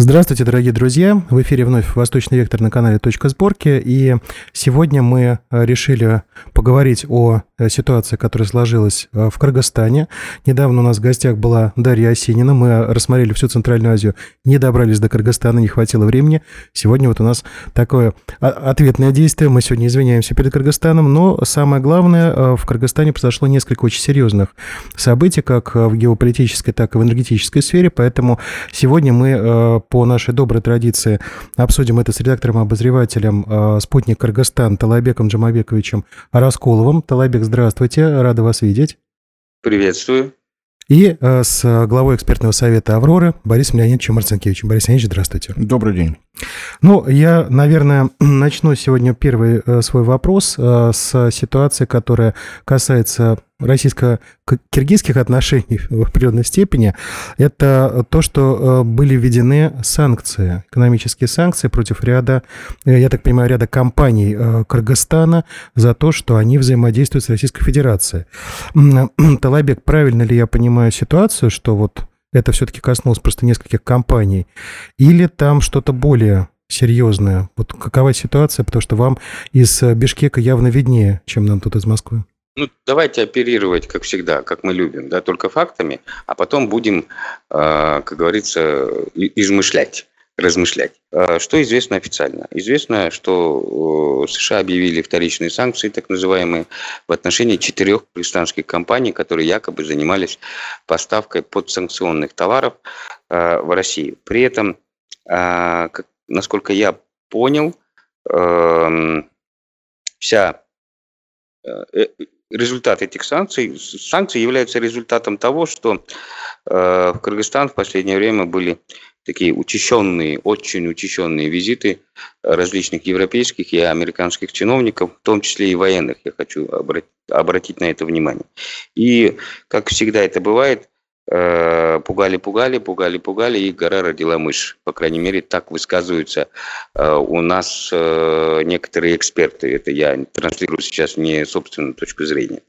Здравствуйте, дорогие друзья! В эфире вновь «Восточный вектор» на канале «Точка сборки». И сегодня мы э, решили поговорить о э, ситуации, которая сложилась э, в Кыргызстане. Недавно у нас в гостях была Дарья Осинина. Мы рассмотрели всю Центральную Азию, не добрались до Кыргызстана, не хватило времени. Сегодня вот у нас такое а, ответное действие. Мы сегодня извиняемся перед Кыргызстаном, но самое главное, в Кыргызстане произошло несколько очень серьезных событий, как в геополитической, так и в энергетической сфере. Поэтому сегодня мы по нашей доброй традиции обсудим это с редактором-обозревателем э, «Спутник Кыргызстан» Талайбеком Джамабековичем Расколовым. Талайбек, здравствуйте, рада вас видеть. Приветствую. И э, с главой экспертного совета «Авроры» Борисом Леонидовичем Марцинкевичем. Борис Леонидович, здравствуйте. Добрый день. Ну, я, наверное, начну сегодня первый э, свой вопрос э, с ситуации, которая касается российско-киргизских отношений в определенной степени. Это то, что э, были введены санкции, экономические санкции против ряда, я так понимаю, ряда компаний Кыргызстана за то, что они взаимодействуют с Российской Федерацией. Талабек, правильно ли я понимаю ситуацию, что вот это все-таки коснулось просто нескольких компаний, или там что-то более серьезное? Вот какова ситуация, потому что вам из э, Бишкека явно виднее, чем нам тут из Москвы. Ну, давайте оперировать, как всегда, как мы любим, да, только фактами, а потом будем, э, как говорится, измышлять размышлять. А что известно официально? Известно, что США объявили вторичные санкции, так называемые, в отношении четырех пакистанских компаний, которые якобы занимались поставкой подсанкционных товаров а, в Россию. При этом, а, насколько я понял, эм, вся э, результат этих санкций, санкции являются результатом того, что э, в Кыргызстан в последнее время были такие учащенные, очень учащенные визиты различных европейских и американских чиновников, в том числе и военных, я хочу обратить, на это внимание. И, как всегда это бывает, э, пугали-пугали, пугали-пугали, и гора родила мышь. По крайней мере, так высказываются э, у нас э, некоторые эксперты. Это я транслирую сейчас не собственную точку зрения.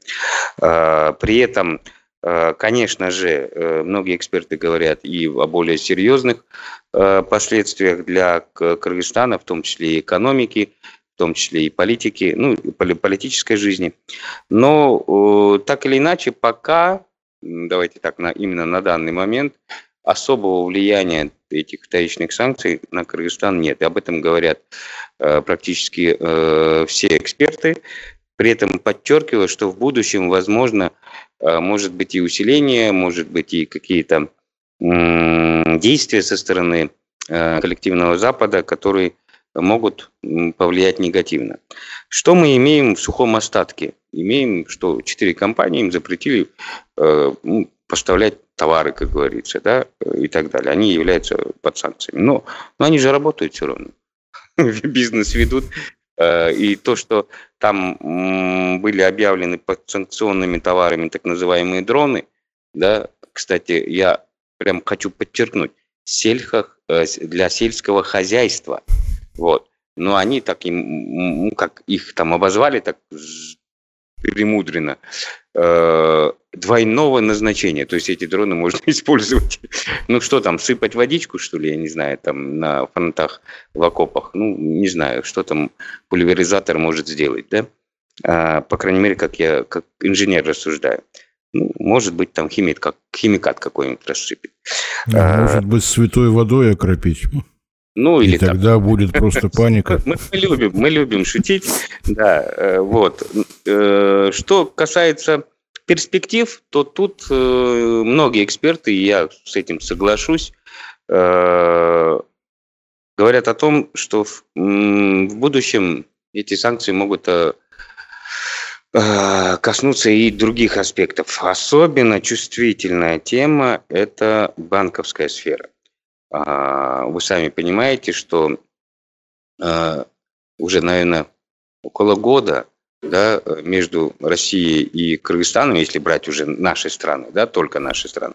При этом Э, конечно же, э, многие эксперты говорят и о более серьезных э, последствиях для Кыргызстана, в том числе и экономики, в том числе и политики, ну, и политической жизни. Но так или иначе, пока, давайте так, на, именно на данный момент, особого влияния этих вторичных санкций на Кыргызстан нет. И об этом говорят практически все эксперты. При этом подчеркиваю, что в будущем, возможно, Э, может быть и усиление, может быть и какие-то действия со стороны э, коллективного Запада, которые могут повлиять негативно. Что мы имеем в сухом остатке? Имеем, что четыре компании им запретили э, ну, поставлять товары, как говорится, да, и так далее. Они являются под санкциями. Но, но они же работают все равно. Бизнес ведут, Э, и то, что там были объявлены под санкционными товарами так называемые дроны, да, кстати, я прям хочу подчеркнуть, сельхах, э, для сельского хозяйства, вот, но они так, им, как их там обозвали, так премудренно, э, двойного назначения. То есть эти дроны можно использовать. Ну что там, сыпать водичку, что ли, я не знаю, там на фронтах в окопах. Ну, не знаю, что там пульверизатор может сделать, да? А, по крайней мере, как я, как инженер рассуждаю. Ну, может быть, там химик, как, химикат какой-нибудь рассыпет. А, может быть, святой водой окропить. Ну, или и тогда так. будет просто паника. Мы, мы любим, мы любим шутить, да, э, вот. Э, что касается перспектив, то тут э, многие эксперты, и я с этим соглашусь, говорят о том, что в, в будущем эти санкции могут коснуться и других аспектов. Особенно чувствительная тема – это банковская сфера. А, вы сами понимаете, что а, уже, наверное, около года да, между Россией и Кыргызстаном, если брать уже наши страны, да, только наши страны,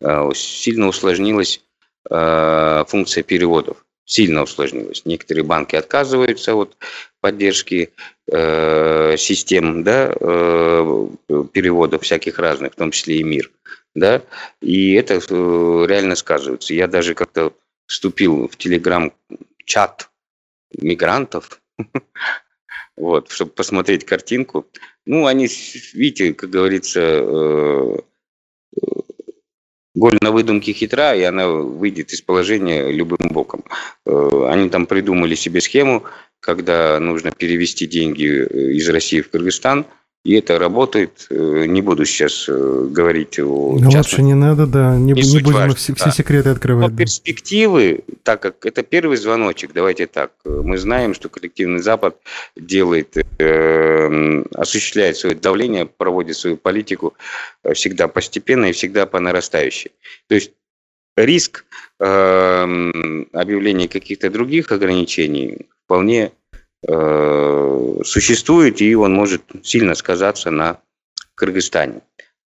а, сильно усложнилась функция переводов. Сильно усложнилась. Некоторые банки отказываются от поддержки э, систем да, э, переводов всяких разных, в том числе и МИР да, и это э, реально сказывается. Я даже как-то вступил в телеграм-чат мигрантов, вот, чтобы посмотреть картинку. Ну, они, видите, как говорится, э, голь на выдумке хитра, и она выйдет из положения любым боком. Э, они там придумали себе схему, когда нужно перевести деньги э, из России в Кыргызстан – и это работает. Э, не буду сейчас э, говорить о ну, Лучше не надо, да. Не, не, не будем важно, все, да. все секреты открывать. Но перспективы, так как это первый звоночек, давайте так. Мы знаем, что коллективный Запад делает, э, осуществляет свое давление, проводит свою политику э, всегда постепенно и всегда по нарастающей. То есть риск э, объявления каких-то других ограничений вполне Э, существует, и он может сильно сказаться на Кыргызстане.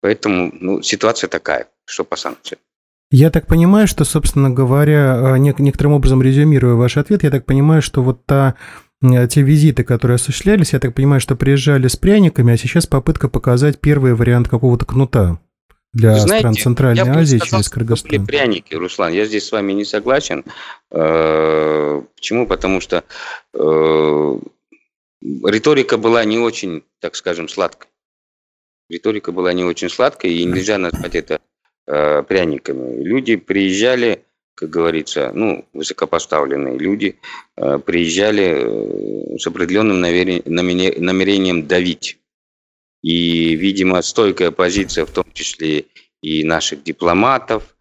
Поэтому ну, ситуация такая, что по санкциям. Я так понимаю, что, собственно говоря, э, некоторым образом резюмируя ваш ответ, я так понимаю, что вот та те визиты, которые осуществлялись, я так понимаю, что приезжали с пряниками, а сейчас попытка показать первый вариант какого-то кнута для знаете, стран Центральной я Азии сказал, через Кыргызстан. пряники, Руслан. Я здесь с вами не согласен. Э, почему? Потому что э, риторика была не очень, так скажем, сладкой. Риторика была не очень сладкой, и нельзя назвать это э, пряниками. Люди приезжали, как говорится, ну, высокопоставленные люди, приезжали с определенным намерением давить и, видимо, стойкая позиция, в том числе и наших дипломатов,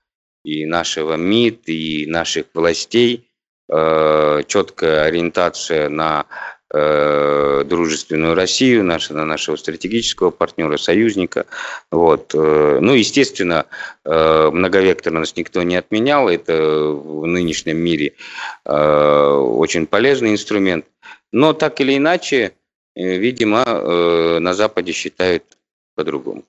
и нашего МИД, и наших властей, э, четкая ориентация на э, дружественную Россию, наша, на нашего стратегического партнера, союзника. Вот. Э, ну, естественно, многовекторность никто не отменял. Это в нынешнем мире очень полезный инструмент. Но так или иначе, видимо, э, на Западе считают по-другому.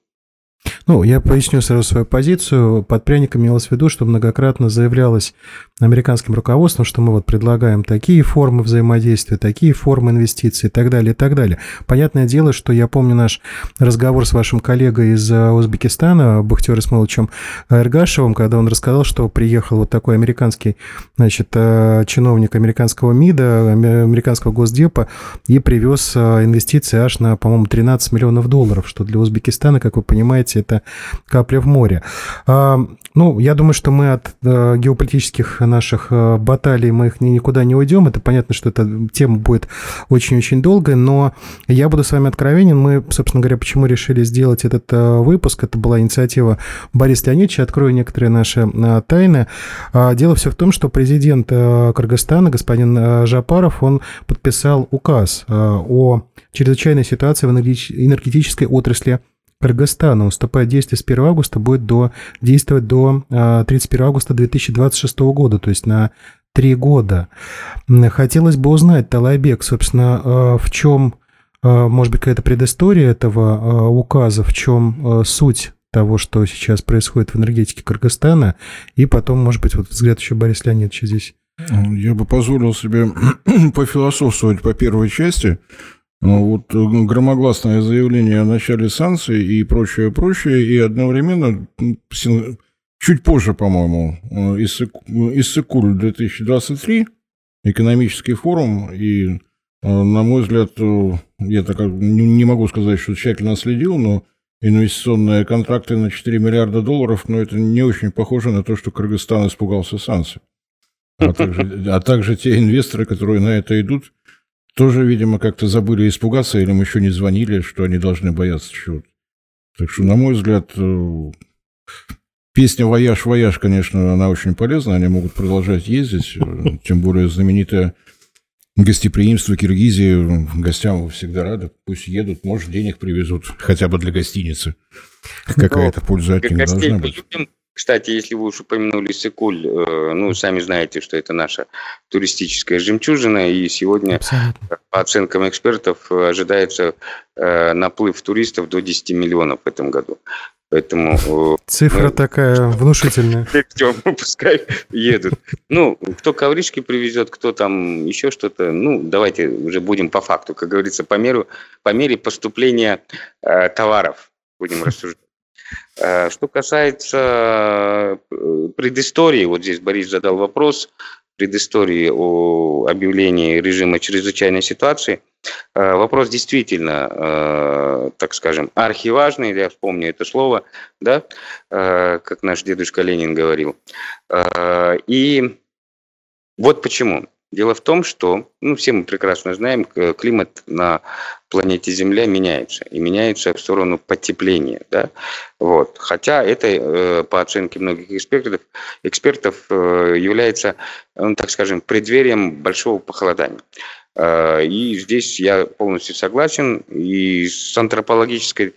Ну, я поясню сразу свою позицию. Под пряником имелось в виду, что многократно заявлялось американским руководством, что мы вот предлагаем такие формы взаимодействия, такие формы инвестиций и так далее, и так далее. Понятное дело, что я помню наш разговор с вашим коллегой из э, Узбекистана, Бахтер Исмоловичем Эргашевым, когда он рассказал, что приехал вот такой американский, значит, э, чиновник американского МИДа, американского Госдепа и привез э, инвестиции аж на, по-моему, 13 миллионов долларов, что для Узбекистана, как вы понимаете, это капля в море. А, ну, я думаю, что мы от геополитических наших э, баталий мы их никуда не уйдем. Это понятно, что эта тема будет очень-очень долгая, но я буду с вами откровенен. Мы, собственно говоря, почему решили сделать этот э, выпуск? Это была инициатива Бориса Леонидовича. Открою некоторые наши э, тайны. А, дело все в том, что президент Кыргызстана, господин Жапаров, он подписал указ о чрезвычайной ситуации в энергетической отрасли Кыргызстана уступает действие с 1 августа, будет до, действовать до 31 а, августа 2026 года, то есть на три года. Хотелось бы узнать, Талайбек, собственно, а, в чем, а, может быть, какая-то предыстория этого указа, в чем суть того, что сейчас происходит в энергетике Кыргызстана, и потом, может быть, вот взгляд еще Бориса Леонидовича здесь. Я бы позволил себе пофилософствовать по первой части. Ну, вот э, громогласное заявление о начале санкций и прочее, прочее, и одновременно чуть позже, по-моему, э, Иссыкуль 2023, экономический форум, и, э, на мой взгляд, я так не могу сказать, что тщательно следил, но инвестиционные контракты на 4 миллиарда долларов, но это не очень похоже на то, что Кыргызстан испугался санкций. А также, а также те инвесторы, которые на это идут, тоже, видимо, как-то забыли испугаться, или им еще не звонили, что они должны бояться чего-то. Так что, на мой взгляд, э, песня «Вояж, вояж», конечно, она очень полезна, они могут продолжать ездить, э, тем более знаменитое гостеприимство Киргизии, гостям вы всегда рады, пусть едут, может, денег привезут, хотя бы для гостиницы. Какая-то польза от них должна быть. Людям кстати, если вы уж упомянули Сыкуль, э, ну, сами знаете, что это наша туристическая жемчужина, и сегодня, Абсолютно. по оценкам экспертов, ожидается э, наплыв туристов до 10 миллионов в этом году. Поэтому... Э, Цифра мы, такая внушительная. Пускай едут. Ну, кто ковришки привезет, кто там еще что-то. Ну, давайте уже будем по факту, как говорится, по, меру, по мере поступления э, товаров будем рассуждать. Что касается предыстории, вот здесь Борис задал вопрос, предыстории о объявлении режима чрезвычайной ситуации. Э, вопрос действительно, э, так скажем, архиважный, я вспомню это слово, да, э, как наш дедушка Ленин говорил. И вот почему. Дело в том, что, ну, все мы прекрасно знаем, климат на планете Земля меняется. И меняется в сторону потепления. Да? Вот. Хотя это, э, по оценке многих экспертов, экспертов э, является, ну, так скажем, преддверием большого похолодания. Э, и здесь я полностью согласен. И с антропологической,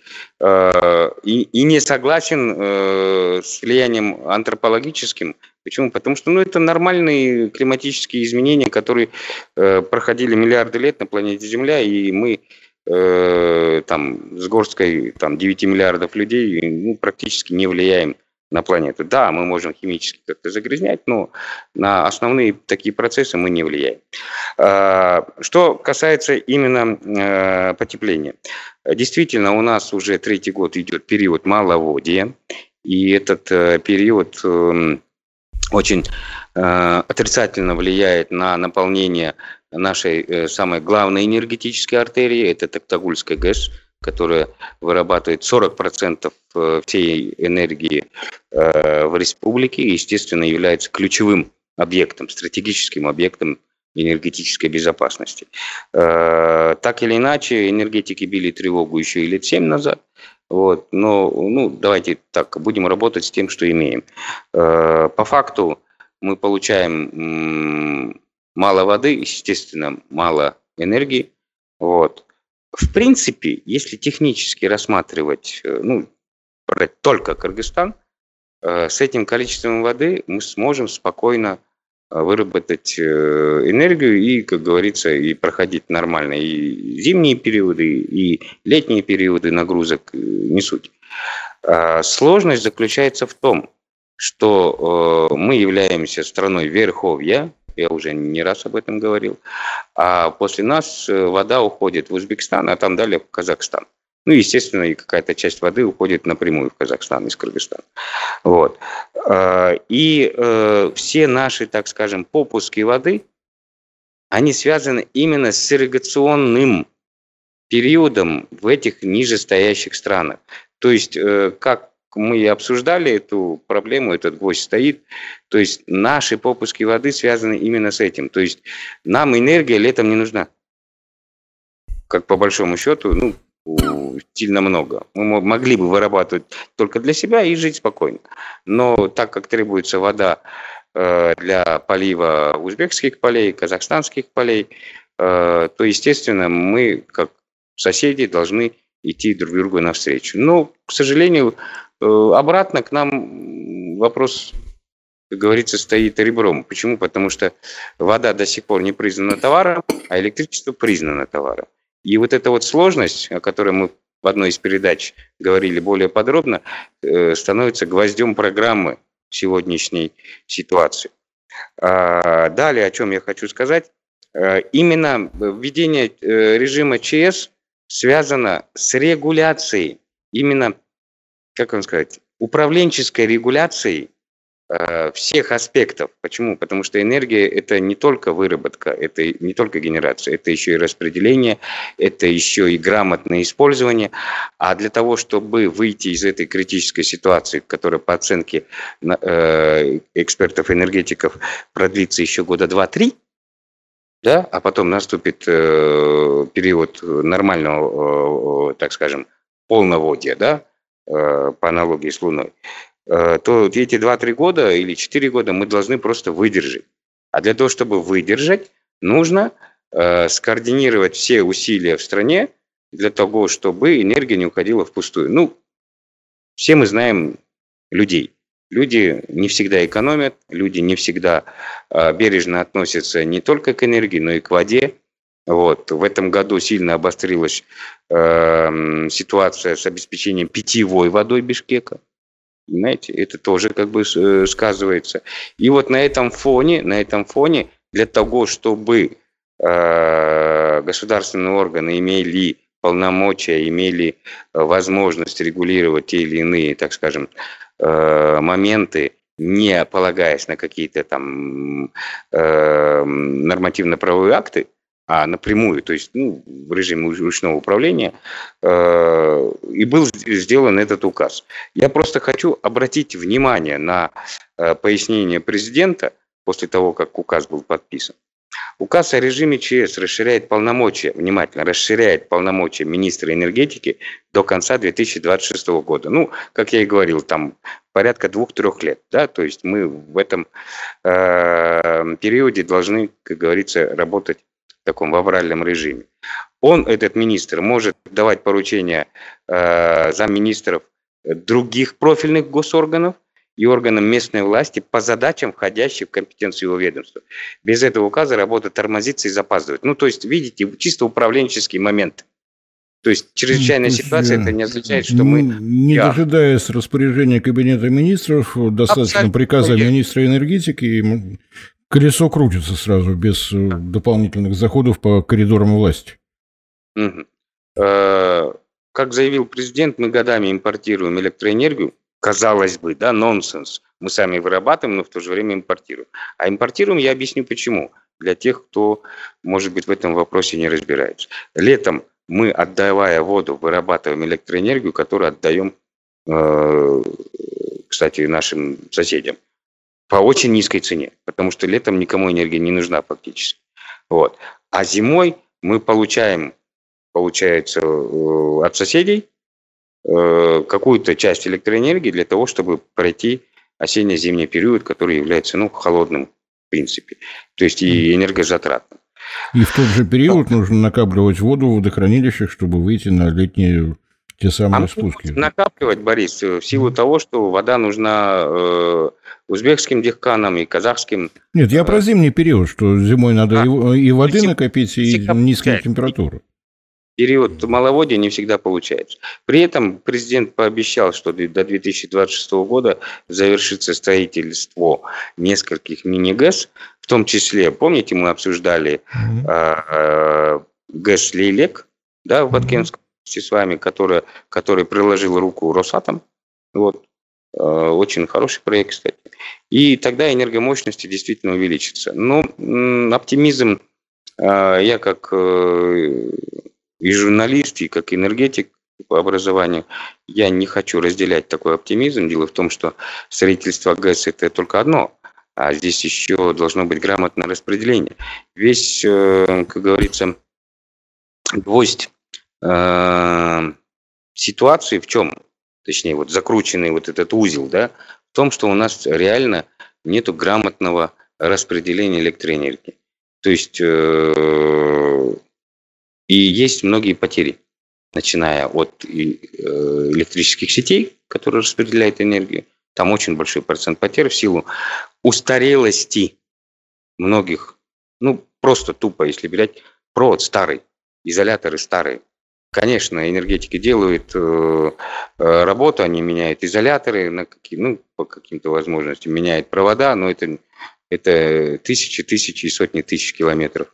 и, и не согласен с влиянием антропологическим. Почему? Потому что ну, это нормальные климатические изменения, которые э, проходили миллиарды лет на планете Земля, и мы э, там, с горсткой там, 9 миллиардов людей ну, практически не влияем на планету. Да, мы можем химически как-то загрязнять, но на основные такие процессы мы не влияем. Э, что касается именно э, потепления. Действительно, у нас уже третий год идет период маловодия, и этот э, период... Э, очень э, отрицательно влияет на наполнение нашей самой главной энергетической артерии, это Токтагульская ГЭС, которая вырабатывает 40% э, всей энергии э, в республике естественно, является ключевым объектом, стратегическим объектом энергетической безопасности. Э, так или иначе, энергетики били тревогу еще и лет 7 назад. Вот, но ну, давайте так, будем работать с тем, что имеем. По факту мы получаем мало воды, естественно, мало энергии. Вот. В принципе, если технически рассматривать, э, ну, брать только Кыргызстан, э, с этим количеством воды мы сможем спокойно а, выработать э, энергию и, как говорится, и проходить нормально и зимние периоды, и летние периоды нагрузок, э, не суть. А сложность заключается в том, что э, мы являемся страной верховья, я уже не раз об этом говорил, а после нас вода уходит в Узбекистан, а там далее в Казахстан. Ну, естественно, и какая-то часть воды уходит напрямую в Казахстан из Кыргызстана. Вот. А, и э, все наши, так скажем, попуски воды, они связаны именно с ирригационным периодом в этих нижестоящих странах. То есть, э, как мы обсуждали эту проблему, этот гвоздь стоит. То есть наши попуски воды связаны именно с этим. То есть нам энергия летом не нужна. Как по большому счету, ну, сильно много. Мы могли бы вырабатывать только для себя и жить спокойно. Но так как требуется вода э, для полива узбекских полей, казахстанских полей, э, то, естественно, мы, как соседи, должны идти друг другу навстречу. Но, к сожалению, обратно к нам вопрос, как говорится, стоит ребром. Почему? Потому что вода до сих пор не признана товаром, а электричество признано товаром. И вот эта вот сложность, о которой мы в одной из передач говорили более подробно, э, становится гвоздем программы сегодняшней ситуации. А, далее, о чем я хочу сказать. Э, именно введение э, режима ЧС связано с регуляцией, именно, как вам сказать, управленческой регуляцией Э, всех аспектов. Почему? Потому что энергия – это не только выработка, это не только генерация, это еще и распределение, это еще и грамотное использование. А для того, чтобы выйти из этой критической ситуации, которая по оценке э, экспертов-энергетиков продлится еще года два-три, да, а потом наступит э, период нормального, так скажем, полноводия, да, по аналогии с Луной, Э, то эти 2-3 года или 4 года мы должны просто выдержать. А для того, чтобы выдержать, нужно э, скоординировать все усилия в стране для того, чтобы энергия не уходила впустую. Ну, все мы знаем людей. Люди не всегда экономят, люди не всегда э, бережно относятся не только к энергии, но и к воде. Вот. В этом году сильно обострилась э, ситуация с обеспечением питьевой водой Бишкека. Понимаете, это тоже как бы э, сказывается. И вот на этом фоне, на этом фоне для того, чтобы э, государственные органы имели полномочия, имели возможность регулировать те или иные, так скажем, моменты, не полагаясь на какие-то там нормативно-правовые акты, а напрямую, то есть ну, в режиме ручного управления, э, и был сделан этот указ. Я просто хочу обратить внимание на э, пояснение президента после того, как указ был подписан. Указ о режиме ЧС расширяет полномочия, внимательно, расширяет полномочия министра энергетики до конца 2026 года. Ну, как я и говорил, там порядка двух-трех лет. Да? То есть мы в этом э, периоде должны, как говорится, работать таком в авральном режиме. Он, этот министр, может давать поручения э, замминистров других профильных госорганов и органам местной власти по задачам, входящим в компетенцию его ведомства. Без этого указа работа тормозится и запаздывает. Ну, то есть, видите, чисто управленческий момент. То есть чрезвычайная ну, ситуация, это не означает, что мы... Не я... дожидаясь распоряжения Кабинета министров, достаточно Абсолютно приказа министра энергетики, колесо крутится сразу, без э, дополнительных заходов по коридорам власти. Э, как заявил президент, мы годами импортируем электроэнергию. Казалось бы, да, нонсенс. Мы сами вырабатываем, но в то же время импортируем. А импортируем, я объясню почему. Для тех, кто, может быть, в этом вопросе не разбирается. Летом мы, отдавая воду, вырабатываем электроэнергию, которую отдаем, э, кстати, нашим соседям по очень низкой цене, потому что летом никому энергия не нужна фактически. Вот. А зимой мы получаем, получается, э, от соседей э, какую-то часть электроэнергии для того, чтобы пройти осенне-зимний период, который является ну, холодным в принципе, то есть и энергозатратным. И в тот же период нужно накапливать воду в водохранилищах, чтобы выйти на летние те самые а спуски. Накапливать, Борис, в силу того, что вода нужна э, узбекским дехканам и казахским. Нет, я про э, зимний период, что зимой надо а, и, и воды накопить, и низкую температуру. Период маловодья не всегда получается. При этом президент пообещал, что до 2026 года завершится строительство нескольких мини-ГЭС, в том числе, помните, мы обсуждали mm-hmm. э, ГЭС «Лейлек» да, в Баткенском с вами, которая, который приложил руку Росатом. Вот. Э, очень хороший проект, кстати. И тогда энергомощности действительно увеличится. Но оптимизм, э, я как э, и журналист, и как энергетик по образованию, я не хочу разделять такой оптимизм. Дело в том, что строительство ГЭС – это только одно, а здесь еще должно быть грамотное распределение. Весь, как говорится, гвоздь э, ситуации в чем? Точнее, вот закрученный вот этот узел, да, в том, что у нас реально нету грамотного распределения электроэнергии. То есть э, и есть многие потери, начиная от э, электрических сетей, которые распределяют энергию. Там очень большой процент потерь в силу устарелости многих, ну, просто тупо, если брать провод старый, изоляторы старые. Конечно, энергетики делают э, э, работу, они меняют изоляторы на какие, ну, по каким-то возможностям, меняют провода, но это, это тысячи, тысячи и сотни тысяч километров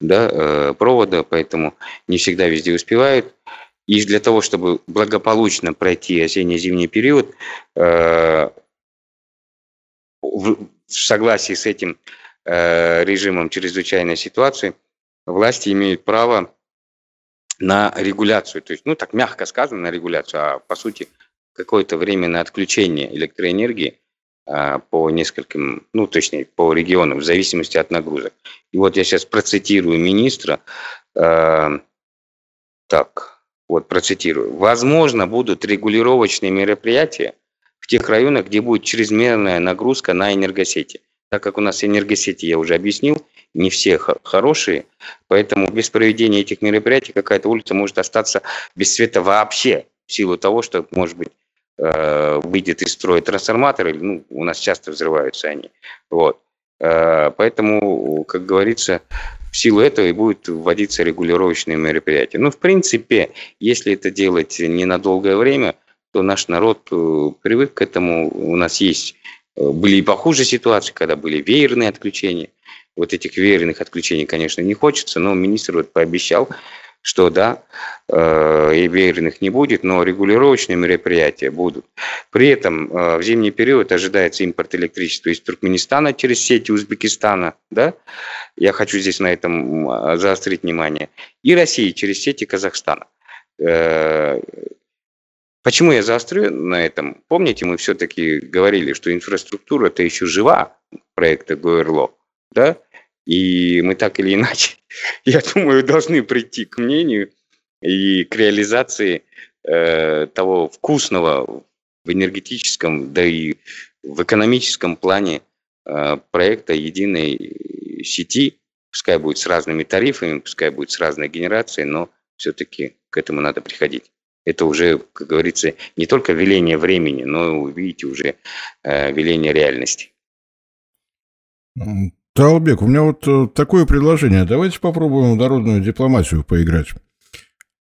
да, э, провода, поэтому не всегда везде успевают. И для того, чтобы благополучно пройти осенне-зимний период, э, в, в согласии с этим э, режимом чрезвычайной ситуации, власти имеют право на регуляцию, то есть, ну, так мягко сказано, на регуляцию, а по сути какое-то временное отключение электроэнергии а, по нескольким, ну, точнее, по регионам, в зависимости от нагрузок. И вот я сейчас процитирую министра, а, так, вот процитирую. Возможно, будут регулировочные мероприятия в тех районах, где будет чрезмерная нагрузка на энергосети. Так как у нас энергосети, я уже объяснил, не все хорошие, поэтому без проведения этих мероприятий какая-то улица может остаться без света вообще, в силу того, что, может быть, э, выйдет из строя трансформатор, или, ну, у нас часто взрываются они. Вот. Э, поэтому, как говорится, в силу этого и будут вводиться регулировочные мероприятия. Ну, в принципе, если это делать не на долгое время, то наш народ э, привык к этому. У нас есть были и похуже ситуации, когда были веерные отключения вот этих веерных отключений, конечно, не хочется, но министр вот пообещал, что да, э, и верных не будет, но регулировочные мероприятия будут. При этом э, в зимний период ожидается импорт электричества из Туркменистана через сети Узбекистана, да, я хочу здесь на этом заострить внимание, и России через сети Казахстана. Э, почему я заострю на этом? Помните, мы все-таки говорили, что инфраструктура это еще жива проекта ГОРЛО, да, и мы так или иначе, я думаю, должны прийти к мнению и к реализации э, того вкусного в энергетическом, да и в экономическом плане э, проекта единой сети. Пускай будет с разными тарифами, пускай будет с разной генерацией, но все-таки к этому надо приходить. Это уже, как говорится, не только веление времени, но, видите, уже э, веление реальности. Талбек, у меня вот э, такое предложение. Давайте попробуем в народную дипломатию поиграть.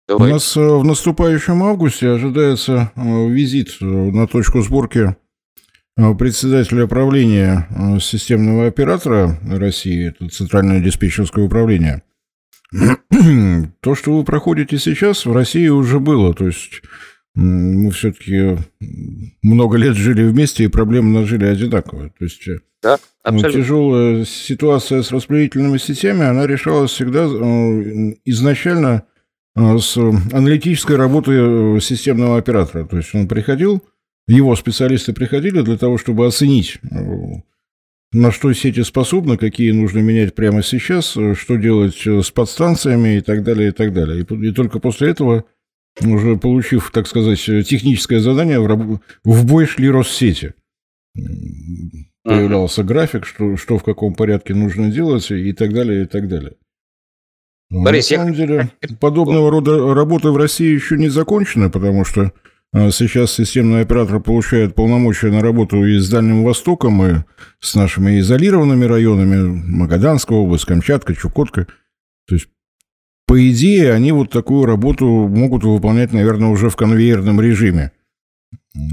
Давай. У нас э, в наступающем августе ожидается э, визит на точку сборки председателя правления системного оператора России, это Центральное диспетчерское управление. То, что вы проходите сейчас, в России уже было. То есть мы все-таки много лет жили вместе, и проблемы нажили одинаковые. То есть да, абсолютно. Тяжелая ситуация с распределительными сетями, она решалась всегда э, изначально э, с аналитической работы э, системного оператора. То есть он приходил, его специалисты приходили для того, чтобы оценить, на что сети способны, какие нужно менять прямо сейчас, что делать с подстанциями и так далее, и так далее. И, и только после этого, уже получив, так сказать, техническое задание, в, в бой шли Россети появлялся график, что, что в каком порядке нужно делать и так далее, и так далее. Борис, На самом я... деле, подобного рода работы в России еще не закончены, потому что сейчас системный оператор получает полномочия на работу и с Дальним Востоком, и с нашими изолированными районами, Магаданская область, Камчатка, Чукотка. То есть, по идее, они вот такую работу могут выполнять, наверное, уже в конвейерном режиме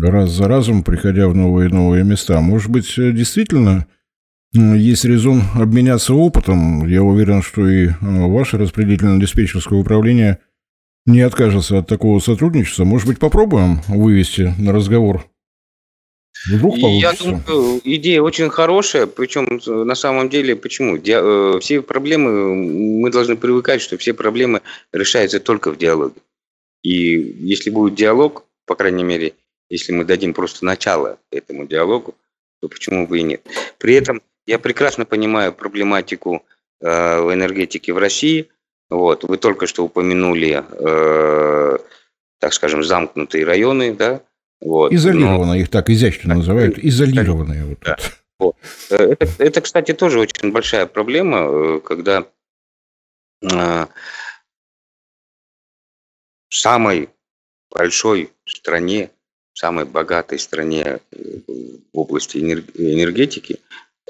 раз за разом, приходя в новые и новые места. Может быть, действительно есть резон обменяться опытом. Я уверен, что и э, ваше распределительно-диспетчерское управление не откажется от такого сотрудничества. Может быть, попробуем вывести на разговор? Вдруг получится. Я думаю, идея очень хорошая, причем э, на самом деле, почему? Ди- все проблемы, мы должны привыкать, что все проблемы решаются только в диалоге. И если будет диалог, по крайней мере, если мы дадим просто начало этому диалогу, то почему бы и нет. При этом я прекрасно понимаю проблематику э, в энергетике в России. Вот, вы только что упомянули, э, так скажем, замкнутые районы, да? Вот, Изолированные, но... их так изящно называют, изолированные. Вот да. вот. Э, это, это, кстати, тоже очень большая проблема, э, когда э, в самой большой стране самой богатой стране э, в области энергетики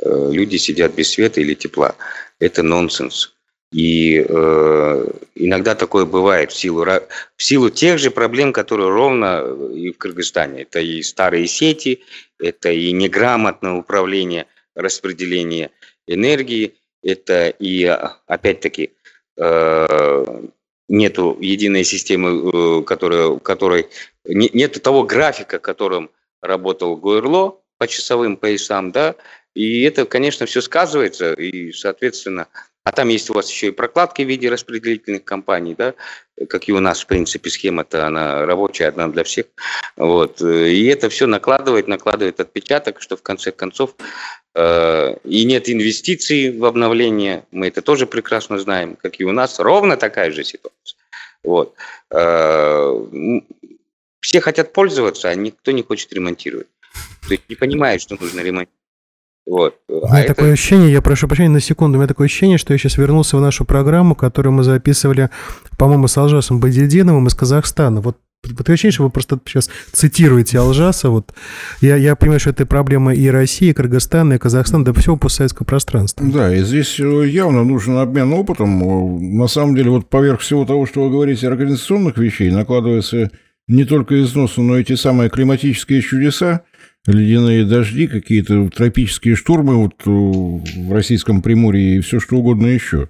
люди сидят без света или тепла. Это нонсенс. И э, иногда такое бывает в силу, в силу тех же проблем, которые ровно и в Кыргызстане. Это и старые сети, это и неграмотное управление распределения энергии, это и, опять-таки, э, нету единой системы, э, которая, которой нет того графика, которым работал Гуэрло по часовым поясам, да, и это, конечно, все сказывается, и, соответственно, а там есть у вас еще и прокладки в виде распределительных компаний, да, как и у нас, в принципе, схема-то, она рабочая, одна для всех. Вот. И это все накладывает, накладывает отпечаток, что в конце концов э, и нет инвестиций в обновление, мы это тоже прекрасно знаем, как и у нас, ровно такая же ситуация. Вот. Э, все хотят пользоваться, а никто не хочет ремонтировать. То есть не понимает, что нужно ремонтировать. Вот. У меня а такое это... ощущение, я прошу прощения на секунду, у меня такое ощущение, что я сейчас вернулся в нашу программу, которую мы записывали, по-моему, с Алжасом Бадидиновым из Казахстана. Вот Такое ощущение, что вы просто сейчас цитируете Алжаса. Вот. Я, я понимаю, что это проблема и России, и Кыргызстана, и Казахстана, да всего постсоветского пространства. Да, и здесь э, явно нужен обмен опытом. На самом деле, вот поверх всего того, что вы говорите, организационных вещей, накладывается не только износы, но и те самые климатические чудеса, ледяные дожди, какие-то тропические штурмы вот э, в российском Приморье и все что угодно еще.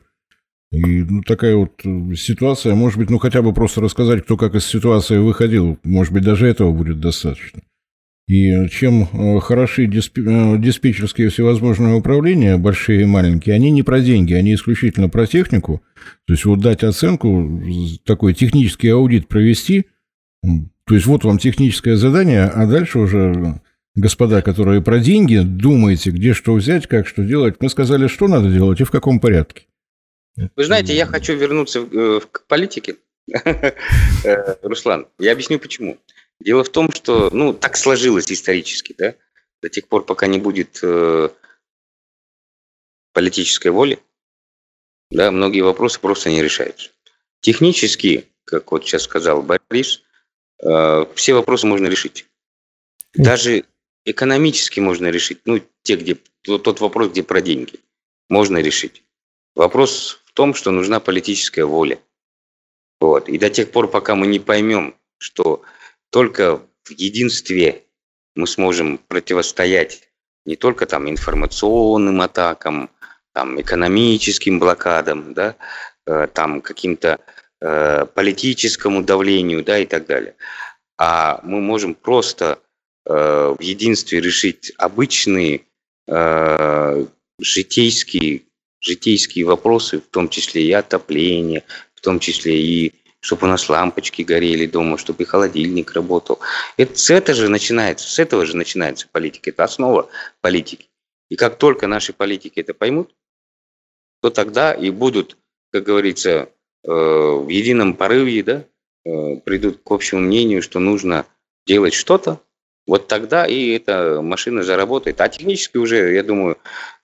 И ну, такая вот э, ситуация, может быть, ну хотя бы просто рассказать, кто как из ситуации выходил, может быть, даже этого будет достаточно. И чем э, хороши э, диспетчерские всевозможные управления, большие и маленькие, они не про деньги, они исключительно про технику. То есть вот дать оценку, такой технический аудит провести, то есть вот вам техническое задание, а дальше уже господа, которые про деньги, думаете, где что взять, как что делать. Мы сказали, что надо делать и в каком порядке. Вы знаете, я хочу вернуться э, к политике, э, Руслан. Я объясню почему. Дело в том, что, ну, так сложилось исторически, да, до тех пор, пока не будет э, политической воли, да, многие вопросы просто не решаются. Технически, как вот сейчас сказал Борис, все вопросы можно решить. Даже экономически можно решить, ну, те, где, тот вопрос, где про деньги, можно решить. Вопрос том, что нужна политическая воля. Вот. И до тех пор, пока мы не поймем, что только в единстве мы сможем противостоять не только там информационным атакам, там экономическим блокадам, да, э, там каким-то э, политическому давлению, да, и так далее. А мы можем просто в единстве решить обычные э, житейские житейские вопросы, в том числе и отопление, в том числе и чтобы у нас лампочки горели дома, чтобы и холодильник работал. Это, с этого же начинается, с этого же начинается политика. Это основа политики. И как только наши политики это поймут, то тогда и будут, как говорится, э, в едином порыве, да, э, придут к общему мнению, что нужно делать что-то, вот тогда и эта машина заработает. А технически уже, я думаю,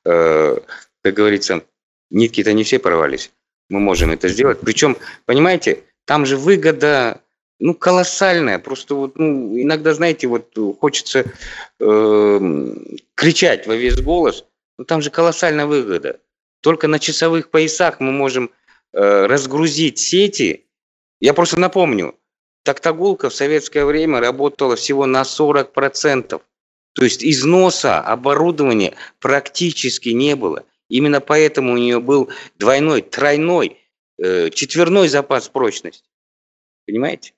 э, как говорится, нитки-то не все порвались. Мы можем это сделать. Причем, понимаете, там же выгода ну, колоссальная. Просто вот, ну, иногда, знаете, вот хочется э, кричать во весь голос, но там же колоссальная выгода. Только на часовых поясах мы можем э, разгрузить сети. Я просто напомню, Токтагулка в советское время работала всего на 40%. То есть износа оборудования практически не было. Именно поэтому у нее был двойной, тройной, э, четверной запас прочности. Понимаете?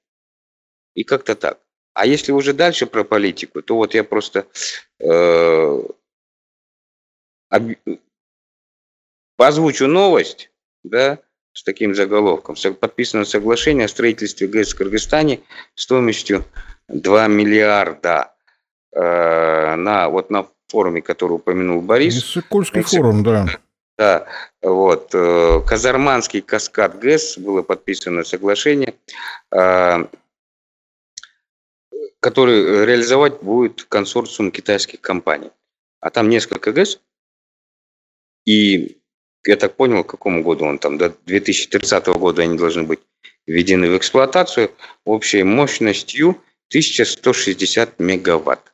И как-то так. А если уже дальше про политику, то вот я просто э, об, озвучу новость, да, с таким заголовком. Подписано соглашение о строительстве ГЭС в Кыргызстане стоимостью 2 миллиарда э, на, вот на форуме, который упомянул Борис. Иссыкульский форум, да. Да, вот. Э, Казарманский каскад ГЭС было подписано соглашение, э, который реализовать будет консорциум китайских компаний. А там несколько ГЭС, и я так понял, к какому году он там, до 2030 года они должны быть введены в эксплуатацию общей мощностью 1160 мегаватт.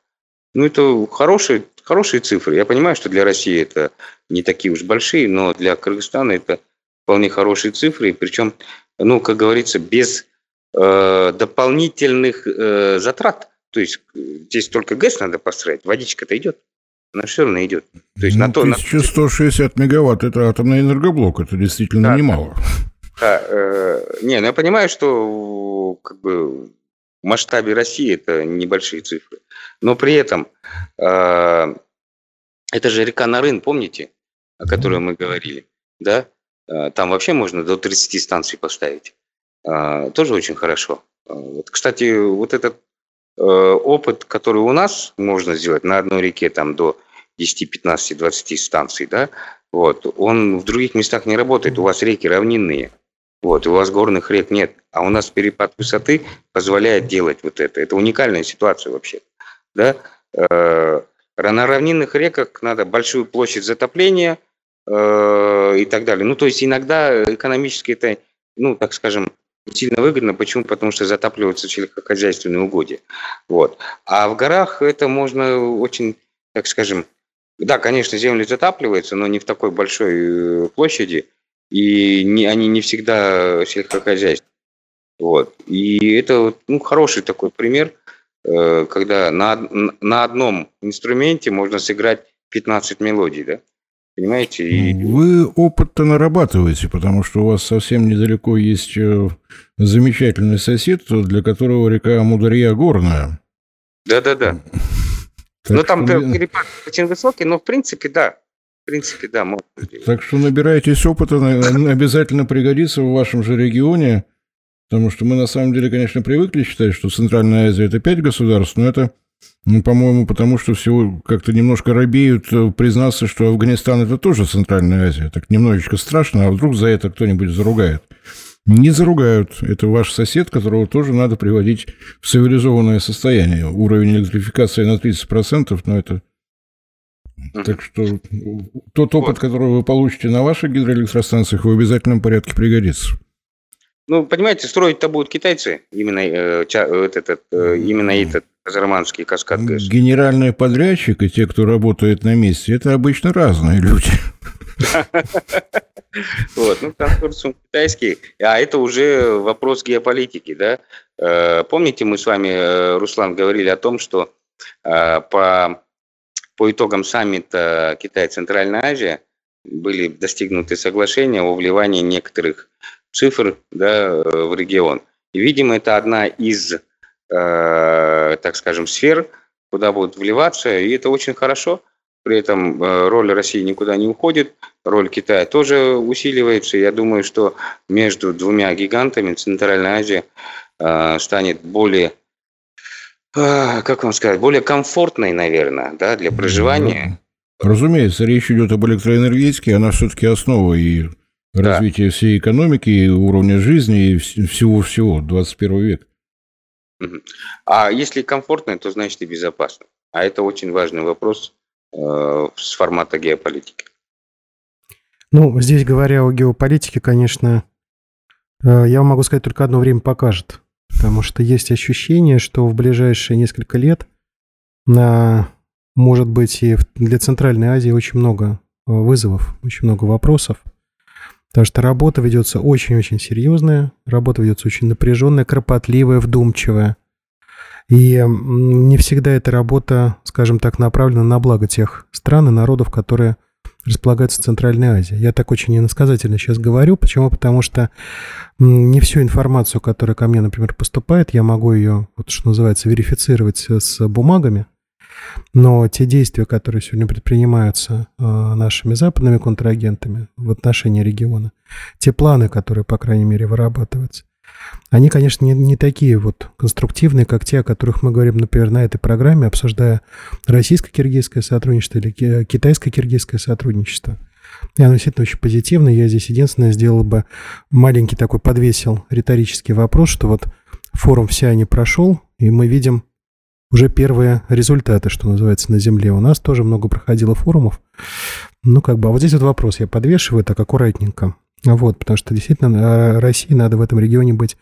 Ну, это хорошие, хорошие цифры. Я понимаю, что для России это не такие уж большие, но для Кыргызстана это вполне хорошие цифры. Причем, ну, как говорится, без э, дополнительных э, затрат. То есть здесь только ГЭС надо построить, водичка-то идет. Она все равно идет. То есть ну, на то, 1160 на... мегаватт – это атомный энергоблок, это действительно да, немало. Да, э, не, ну я понимаю, что как бы в масштабе России это небольшие цифры. Но при этом э, это же река Нарын, помните, о которой мы говорили, да? Э, там вообще можно до 30 станций поставить. Э, тоже очень хорошо. Э, вот, кстати, вот этот опыт, который у нас можно сделать на одной реке там до 10, 15, 20 станций, да, вот, он в других местах не работает. У вас реки равнинные. Вот, у вас горных рек нет, а у нас перепад высоты позволяет делать вот это. Это уникальная ситуация вообще. Да? Э, на равнинных реках надо большую площадь затопления э, и так далее. Ну, то есть иногда экономически это, ну, так скажем, сильно выгодно. Почему? Потому что затапливаются сельскохозяйственные угодья. Вот. А в горах это можно очень, так скажем, да, конечно, земли затапливаются, но не в такой большой э, площади – и не, они не всегда сельскохозяйственные. Вот. И это ну, хороший такой пример, э, когда на, на одном инструменте можно сыграть 15 мелодий, да? Понимаете? И... Вы опыт-то нарабатываете, потому что у вас совсем недалеко есть э, замечательный сосед, для которого река Мударья горная. Да-да-да. Ну, там перепад очень высокий, но в принципе, да. В принципе, да. Может Так что набирайтесь опыта, обязательно пригодится в вашем же регионе, потому что мы на самом деле, конечно, привыкли считать, что Центральная Азия – это пять государств, но это ну, по-моему, потому что всего как-то немножко робеют э, признаться, что Афганистан – это тоже Центральная Азия. Так немножечко страшно, а вдруг за это кто-нибудь заругает. Не заругают. Это ваш сосед, которого тоже надо приводить в цивилизованное состояние. Уровень электрификации на 30%, но это... Так что тот опыт, который вы получите на ваших гидроэлектростанциях, в обязательном порядке пригодится. Ну, понимаете, строить-то будут китайцы, именно, э, этот, э, именно этот Казарманский каскад ГЭС. Генеральный подрядчик и те, кто работает на месте, это обычно разные люди. Вот, ну, консорциум китайский, а это уже вопрос геополитики, да. Э, помните, мы с вами, э, Руслан, говорили о том, что э, по, по итогам саммита Китай-Центральная Азия были достигнуты соглашения о вливании некоторых цифр да, в регион. И, видимо, это одна из Э, так скажем, сфер, куда будут вливаться, и это очень хорошо. При этом э, роль России никуда не уходит, роль Китая тоже усиливается. Я думаю, что между двумя гигантами Центральная Азия э, станет более, как вам сказать, более комфортной, наверное, да, для проживания. Разумеется, речь идет об электроэнергетике, она все-таки основа и развития да. всей экономики, уровня жизни, и всего-всего, 21 век. А если комфортно, то значит и безопасно. А это очень важный вопрос э, с формата геополитики. Ну, здесь говоря о геополитике, конечно, э, я могу сказать только одно время покажет. Потому что есть ощущение, что в ближайшие несколько лет на, может быть, и для Центральной Азии очень много э, вызовов, очень много вопросов. Потому что работа ведется очень-очень серьезная, работа ведется очень напряженная, кропотливая, вдумчивая. И не всегда эта работа, скажем так, направлена на благо тех стран и народов, которые располагаются в Центральной Азии. Я так очень иносказательно сейчас говорю. Почему? Потому что не всю информацию, которая ко мне, например, поступает, я могу ее, вот что называется, верифицировать с бумагами. Но те действия, которые сегодня предпринимаются э, нашими западными контрагентами в отношении региона, те планы, которые, по крайней мере, вырабатываются, они, конечно, не, не такие вот конструктивные, как те, о которых мы говорим, например, на этой программе, обсуждая российско-киргизское сотрудничество или китайско-киргизское сотрудничество. И оно действительно очень позитивное. Я здесь единственное сделал бы маленький такой подвесил риторический вопрос, что вот форум вся не прошел, и мы видим уже первые результаты, что называется, на Земле. У нас тоже много проходило форумов. Ну, как бы, а вот здесь вот вопрос я подвешиваю так аккуратненько. Вот, потому что действительно России надо в этом регионе быть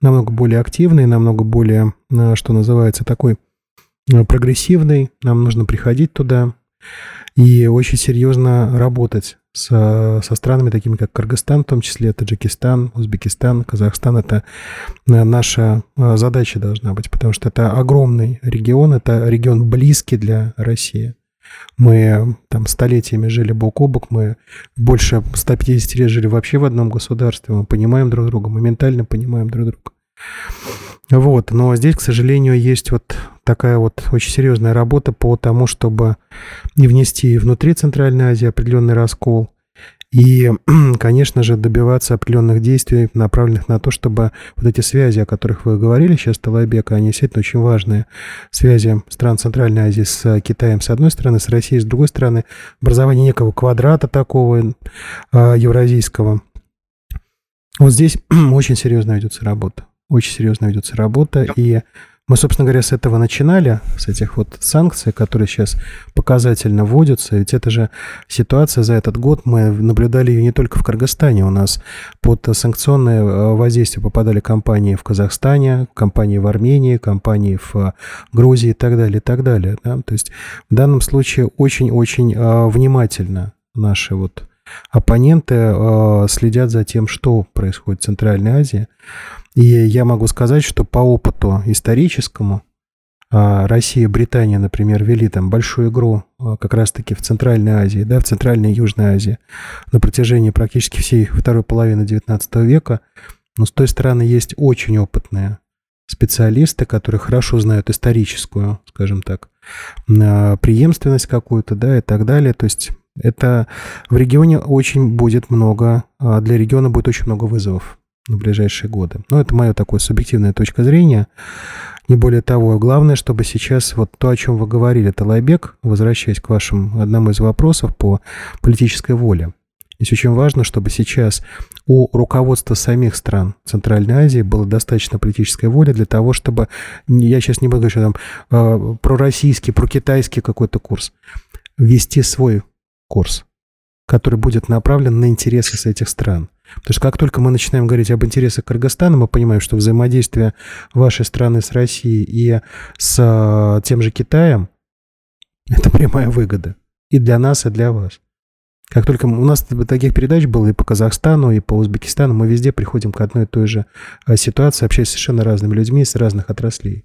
намного более активной, намного более, э, что называется, такой э, прогрессивной. Нам нужно приходить туда и очень серьезно работать со, со странами, такими как Кыргызстан, в том числе Таджикистан, Узбекистан, Казахстан. Это э, наша э, задача должна быть, потому что это огромный регион, это регион близкий для России. Мы там столетиями жили бок о бок, мы больше 150 лет жили вообще в одном государстве, мы понимаем друг друга, мы ментально понимаем друг друга. Вот, но здесь, к сожалению, есть вот такая вот очень серьезная работа по тому, чтобы не внести внутри Центральной Азии определенный раскол и, конечно же, добиваться определенных действий, направленных на то, чтобы вот эти связи, о которых вы говорили сейчас, Талайбек, они действительно очень важные. Связи стран Центральной Азии с Китаем с одной стороны, с Россией с другой стороны, образование некого квадрата такого э, евразийского. Вот здесь очень серьезно ведется работа. Очень серьезно ведется работа, и мы, собственно говоря, с этого начинали, с этих вот санкций, которые сейчас показательно вводятся. Ведь это же ситуация за этот год, мы наблюдали ее не только в Кыргызстане. У нас под санкционное э, воздействие попадали компании в Казахстане, компании в Армении, компании в э, Грузии и так далее, и так далее. Да? То есть в данном случае очень-очень э, внимательно наши вот оппоненты следят за тем, что происходит в Центральной Азии. И я могу сказать, что по опыту историческому а, Россия, Британия, например, вели там большую игру а, как раз-таки в Центральной Азии, да, в Центральной и Южной Азии на протяжении практически всей второй половины XIX века. Но с той стороны есть очень опытные специалисты, которые хорошо знают историческую, скажем так, а, преемственность какую-то, да, и так далее. То есть это в регионе очень будет много, для региона будет очень много вызовов на ближайшие годы. Но это мое такое субъективная точка зрения. Не более того, главное, чтобы сейчас вот то, о чем вы говорили, Талайбек, возвращаясь к вашему одному из вопросов по политической воле. Здесь очень важно, чтобы сейчас у руководства самих стран Центральной Азии было достаточно политической воли для того, чтобы, я сейчас не буду говорить, что там э, пророссийский, прокитайский какой-то курс, вести свой курс, который будет направлен на интересы с этих стран. Потому что как только мы начинаем говорить об интересах Кыргызстана, мы понимаем, что взаимодействие вашей страны с Россией и с а, тем же Китаем – это прямая выгода. И для нас, и для вас. Как только у нас таких передач было и по Казахстану, и по Узбекистану, мы везде приходим к одной и той же а, ситуации, общаясь с совершенно разными людьми с разных отраслей.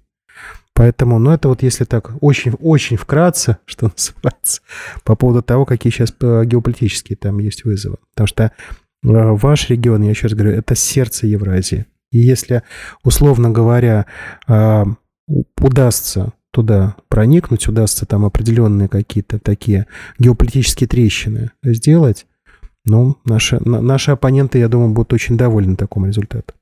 Поэтому, ну, это вот если так очень-очень вкратце, что называется, по поводу того, какие сейчас а, геополитические там есть вызовы. Потому что Э, ваш регион, я еще раз говорю, это сердце Евразии. И если, условно говоря, э, удастся туда проникнуть, удастся там определенные какие-то такие геополитические трещины сделать, ну, наши, наши оппоненты, я думаю, будут очень довольны такому результату.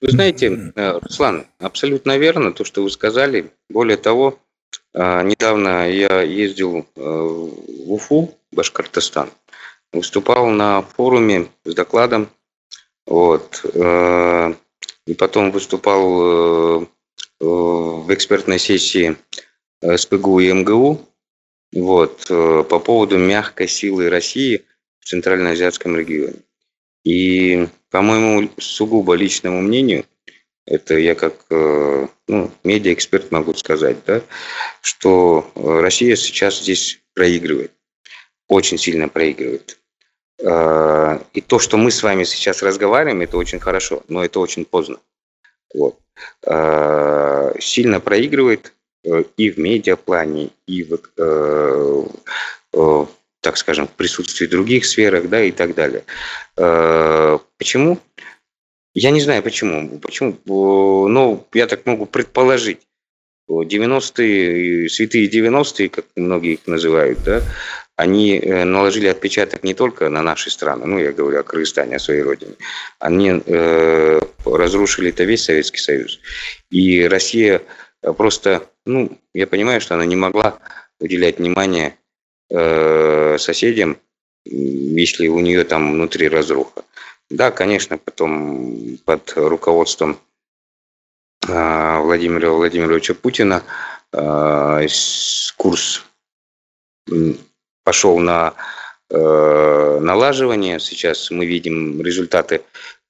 Вы знаете, э, Руслан, абсолютно верно то, что вы сказали. Более того, недавно я ездил в Уфу, Башкортостан, выступал на форуме с докладом, вот, э, и потом выступал э, в экспертной сессии СПГУ и МГУ, вот, э, по поводу мягкой силы России в Центральноазиатском регионе. И, по моему сугубо личному мнению, это я как ну, медиаэксперт могу сказать, да, что Россия сейчас здесь проигрывает, очень сильно проигрывает. Э, и то, что мы с вами сейчас разговариваем, это очень хорошо, но это очень поздно. Вот. Э, сильно проигрывает э, и в медиаплане, и в, так скажем, в присутствии других сферах, да, и так далее. Почему? Я не знаю почему. Почему? Но я так могу предположить. 90-е, святые 90-е, как многие их называют, да, они э, наложили отпечаток не только на наши страны, ну, я говорю о Кыргызстане, о своей родине, они э, разрушили это весь Советский Союз. И Россия просто, ну, я понимаю, что она не могла уделять внимание э, соседям, если у нее там внутри разруха. Да, конечно, потом под руководством э, Владимира Владимировича Путина э, курс пошел на э, налаживание. Сейчас мы видим результаты,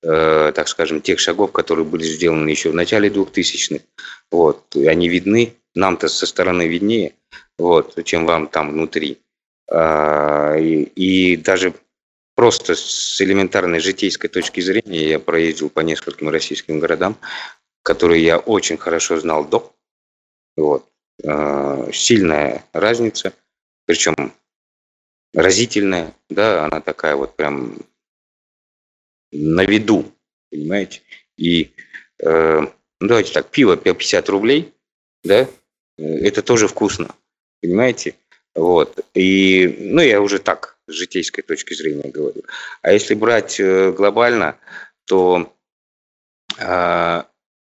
э, так скажем, тех шагов, которые были сделаны еще в начале 2000-х. Вот. Они видны, нам-то со стороны виднее, вот, чем вам там внутри. А, и, даже просто с элементарной житейской точки зрения я проездил по нескольким российским городам, которые я очень хорошо знал до. Вот. А, сильная разница, причем разительная, да, она такая вот прям на виду, понимаете? И э, ну, давайте так, пиво 50 рублей, да, это тоже вкусно, понимаете? Вот. И, ну, я уже так, с житейской точки зрения говорю. А если брать э, глобально, то э,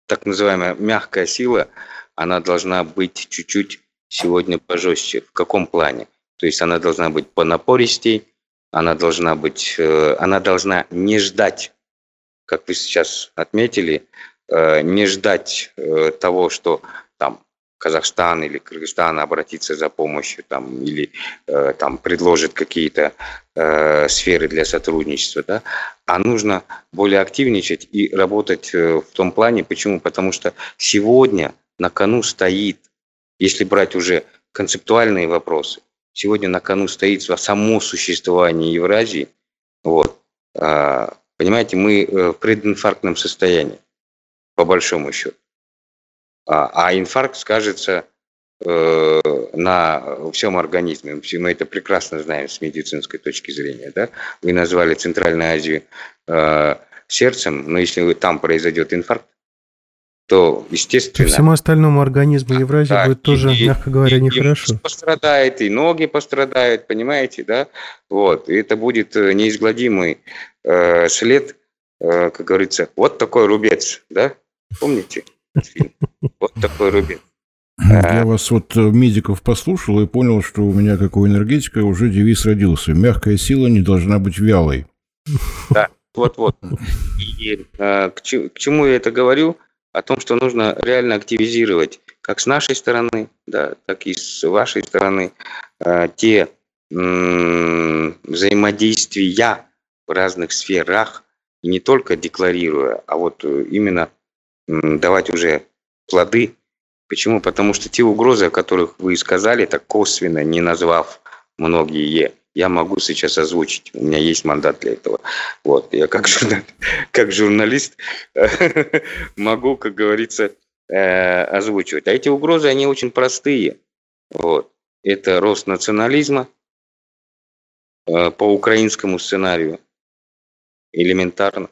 так называемая мягкая сила, она должна быть чуть-чуть сегодня пожестче. В каком плане? То есть она должна быть понапористей, она должна быть, э, она должна не ждать, как вы сейчас отметили, э, не ждать э, того, что там Казахстан или Кыргызстан обратится за помощью там, или там предложит какие-то э, сферы для сотрудничества, да, а нужно более активничать и работать в том плане. Почему? Потому что сегодня на кону стоит, если брать уже концептуальные вопросы, Сегодня на кону стоит само существование Евразии. Вот. А, понимаете, мы э, в прединфарктном состоянии, по большому счету. А, а инфаркт скажется э, на всем организме. Мы это прекрасно знаем с медицинской точки зрения. Да? Вы назвали Центральную Азию э, сердцем, но если там произойдет инфаркт, то, естественно... И всему остальному организму Евразии да, будет тоже, и, мягко говоря, и, нехорошо. И пострадает, и ноги пострадают, понимаете, да? Вот, и это будет э, неизгладимый э, след, э, как говорится, вот такой рубец, да? Помните? Вот такой рубец. Я вас вот э, медиков послушал и понял, что у меня, как у энергетика, уже девиз родился. Мягкая сила не должна быть вялой. Да, вот-вот. И э, к, чему я это говорю? О том, что нужно реально активизировать как с нашей стороны, да, так и с вашей стороны э, те взаимодействия в разных сферах, и не только декларируя, а вот именно давать уже плоды. Почему? Потому что те угрозы, о которых вы сказали, так косвенно, не назвав многие, я могу сейчас озвучить. У меня есть мандат для этого. Вот, я как, журнал, как журналист могу, как говорится, э, озвучивать. А эти угрозы, они очень простые. Вот. Это рост национализма э, по украинскому сценарию, элементарно.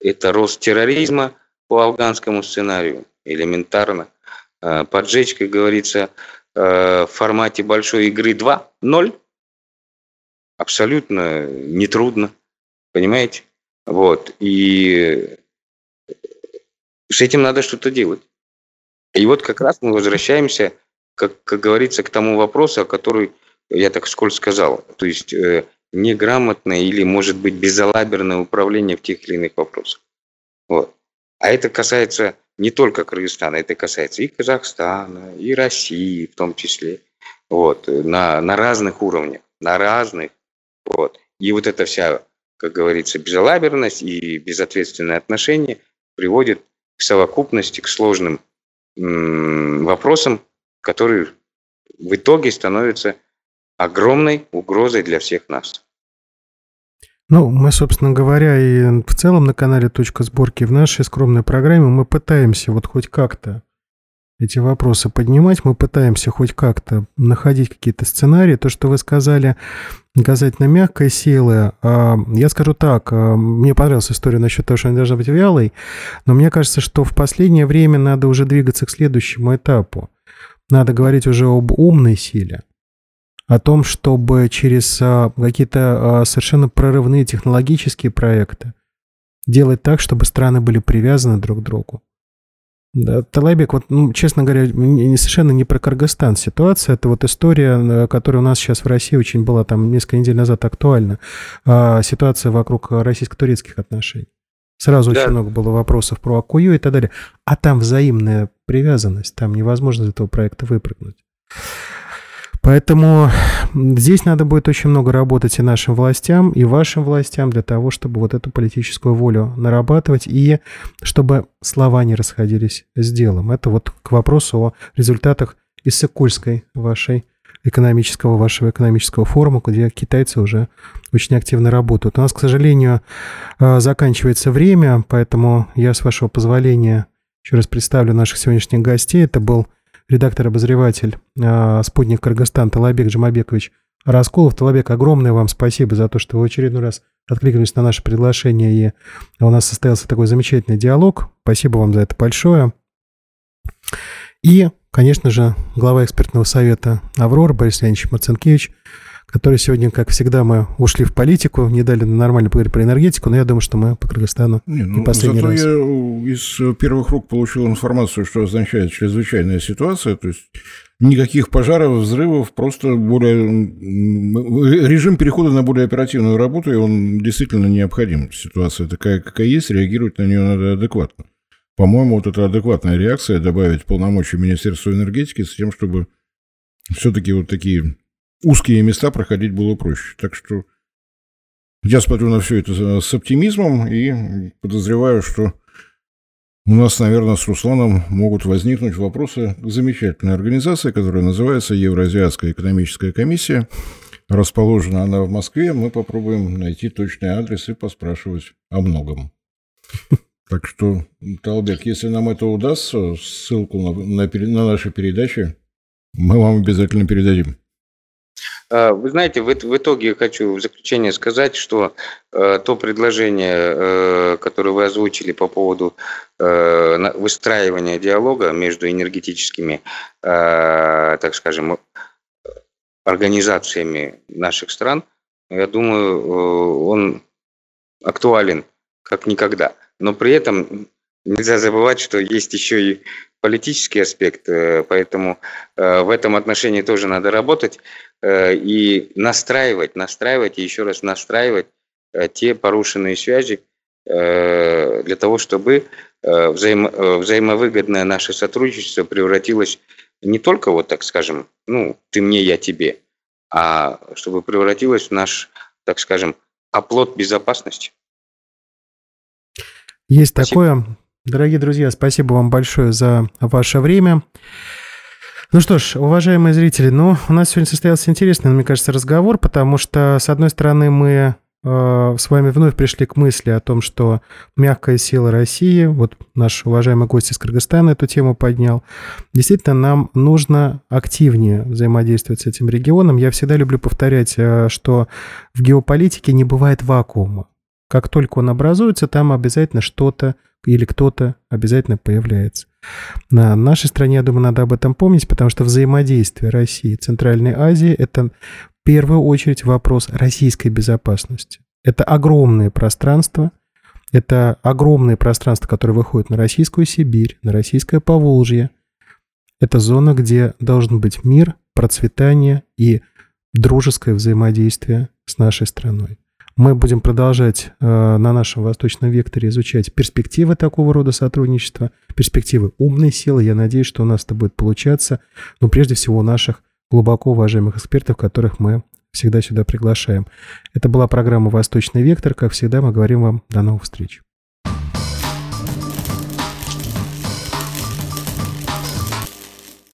Это рост терроризма по афганскому сценарию, элементарно. Э, поджечь, как говорится, э, в формате большой игры 2-0 абсолютно нетрудно, понимаете? Вот, и с этим надо что-то делать. И вот как раз мы возвращаемся, как, как говорится, к тому вопросу, о который я так скользко сказал. То есть э, неграмотное или, может быть, безалаберное управление в тех или иных вопросах. Вот. А это касается не только Кыргызстана, это касается и Казахстана, и России в том числе. Вот, на, на разных уровнях, на разных. Вот. И вот эта вся, как говорится, безалаберность и безответственное отношение приводит к совокупности, к сложным вопросам, которые в итоге становятся огромной угрозой для всех нас. Ну, мы, собственно говоря, и в целом на канале «Точка сборки» в нашей скромной программе мы пытаемся вот хоть как-то эти вопросы поднимать, мы пытаемся хоть как-то находить какие-то сценарии. То, что вы сказали, касательно мягкой силы, а, я скажу так, а, мне понравилась история насчет того, что она должна быть вялой, но мне кажется, что в последнее время надо уже двигаться к следующему этапу. Надо говорить уже об умной силе о том, чтобы через а, какие-то а, совершенно прорывные технологические проекты делать так, чтобы страны были привязаны друг к другу. Да, Талайбек, вот, ну, честно говоря, не, совершенно не про Кыргызстан ситуация. Это вот история, которая у нас сейчас в России очень была там несколько недель назад актуальна. А, ситуация вокруг российско-турецких отношений. Сразу да. очень много было вопросов про Акую и так далее. А там взаимная привязанность, там невозможно из этого проекта выпрыгнуть. Поэтому здесь надо будет очень много работать и нашим властям, и вашим властям для того, чтобы вот эту политическую волю нарабатывать, и чтобы слова не расходились с делом. Это вот к вопросу о результатах Иссыкульской вашей экономического, вашего экономического форума, где китайцы уже очень активно работают. У нас, к сожалению, э, заканчивается время, поэтому я, с вашего позволения, еще раз представлю наших сегодняшних гостей. Это был редактор-обозреватель э, «Спутник Кыргызстан» Талабек Джамабекович Расколов. Талабек, огромное вам спасибо за то, что вы в очередной раз откликнулись на наше приглашение, и у нас состоялся такой замечательный диалог. Спасибо вам за это большое. И, конечно же, глава экспертного совета «Аврора» Борис Леонидович Марцинкевич – который сегодня, как всегда, мы ушли в политику, не дали нормально поговорить про энергетику, но я думаю, что мы по Кыргызстану не, ну, не последний зато раз. я из первых рук получил информацию, что означает чрезвычайная ситуация, то есть никаких пожаров, взрывов, просто более режим перехода на более оперативную работу, и он действительно необходим. Ситуация такая, какая есть, реагировать на нее надо адекватно. По-моему, вот эта адекватная реакция добавить полномочия Министерства энергетики с тем, чтобы все-таки вот такие узкие места проходить было проще. Так что я смотрю на все это с оптимизмом и подозреваю, что у нас, наверное, с Русланом могут возникнуть вопросы к замечательной организации, которая называется Евразиатская экономическая комиссия. Расположена она в Москве. Мы попробуем найти точный адрес и поспрашивать о многом. Так что, Талбек, если нам это удастся, ссылку на, на, на наши передачи мы вам обязательно передадим. А, вы знаете, в, итоге хочу в заключение сказать, что э, то предложение, э, которое вы озвучили по поводу э, выстраивания диалога между энергетическими, э, так скажем, организациями наших стран, я думаю, э, он актуален как никогда. Но при этом нельзя забывать, что есть еще и политический аспект, э, поэтому э, в этом отношении тоже надо работать э, и настраивать, настраивать и еще раз настраивать те порушенные связи для того, чтобы взаимо, взаимовыгодное наше сотрудничество превратилось не только, вот так скажем, ну, ты мне, я тебе, а чтобы превратилось в наш, так скажем, оплот безопасности. Есть Спасибо. такое. Дорогие друзья, спасибо вам большое за ваше время. Ну что ж, уважаемые зрители, ну, у нас сегодня состоялся интересный, мне кажется, разговор, потому что, с одной стороны, мы э, с вами вновь пришли к мысли о том, что мягкая сила России, вот наш уважаемый гость из Кыргызстана эту тему поднял, действительно, нам нужно активнее взаимодействовать с этим регионом. Я всегда люблю повторять, э, что в геополитике не бывает вакуума. Как только он образуется, там обязательно что-то или кто-то обязательно появляется. На нашей стране, я думаю, надо об этом помнить, потому что взаимодействие России и Центральной Азии – это в первую очередь вопрос российской безопасности. Это огромное пространство, это огромное пространство, которое выходит на российскую Сибирь, на российское Поволжье. Это зона, где должен быть мир, процветание и дружеское взаимодействие с нашей страной. Мы будем продолжать э, на нашем восточном векторе изучать перспективы такого рода сотрудничества, перспективы умной силы. Я надеюсь, что у нас это будет получаться, но прежде всего наших глубоко уважаемых экспертов, которых мы всегда сюда приглашаем. Это была программа «Восточный вектор». Как всегда, мы говорим вам до новых встреч.